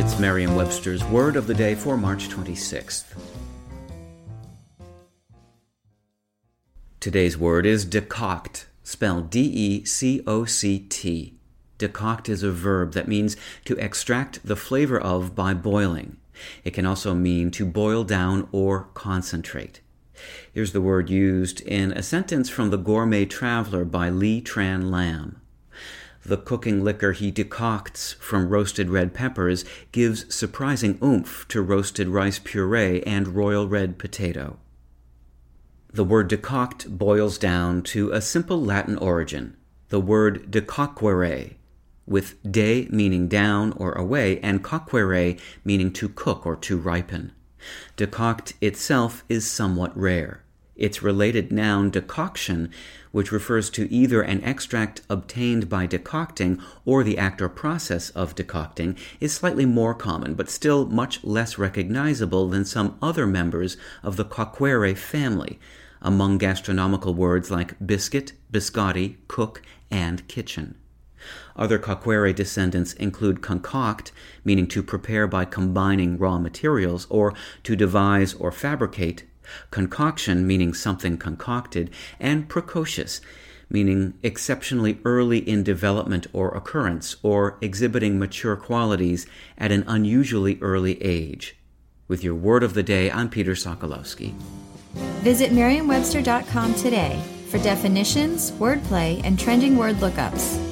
It's Merriam Webster's Word of the Day for March 26th. Today's word is decoct, spelled D E C O C T. Decoct is a verb that means to extract the flavor of by boiling. It can also mean to boil down or concentrate. Here's the word used in a sentence from The Gourmet Traveler by Lee Tran Lam. The cooking liquor he decocts from roasted red peppers gives surprising oomph to roasted rice puree and royal red potato. The word decoct boils down to a simple Latin origin, the word decoquere, with de meaning down or away and coquere meaning to cook or to ripen. Decoct itself is somewhat rare. Its related noun decoction, which refers to either an extract obtained by decocting or the act or process of decocting, is slightly more common, but still much less recognizable than some other members of the coquere family, among gastronomical words like biscuit, biscotti, cook, and kitchen. Other coquere descendants include concoct, meaning to prepare by combining raw materials, or to devise or fabricate, concoction, meaning something concocted, and precocious, meaning exceptionally early in development or occurrence, or exhibiting mature qualities at an unusually early age. With your word of the day, I'm Peter Sokolowski. Visit Merriam-Webster.com today for definitions, wordplay, and trending word lookups.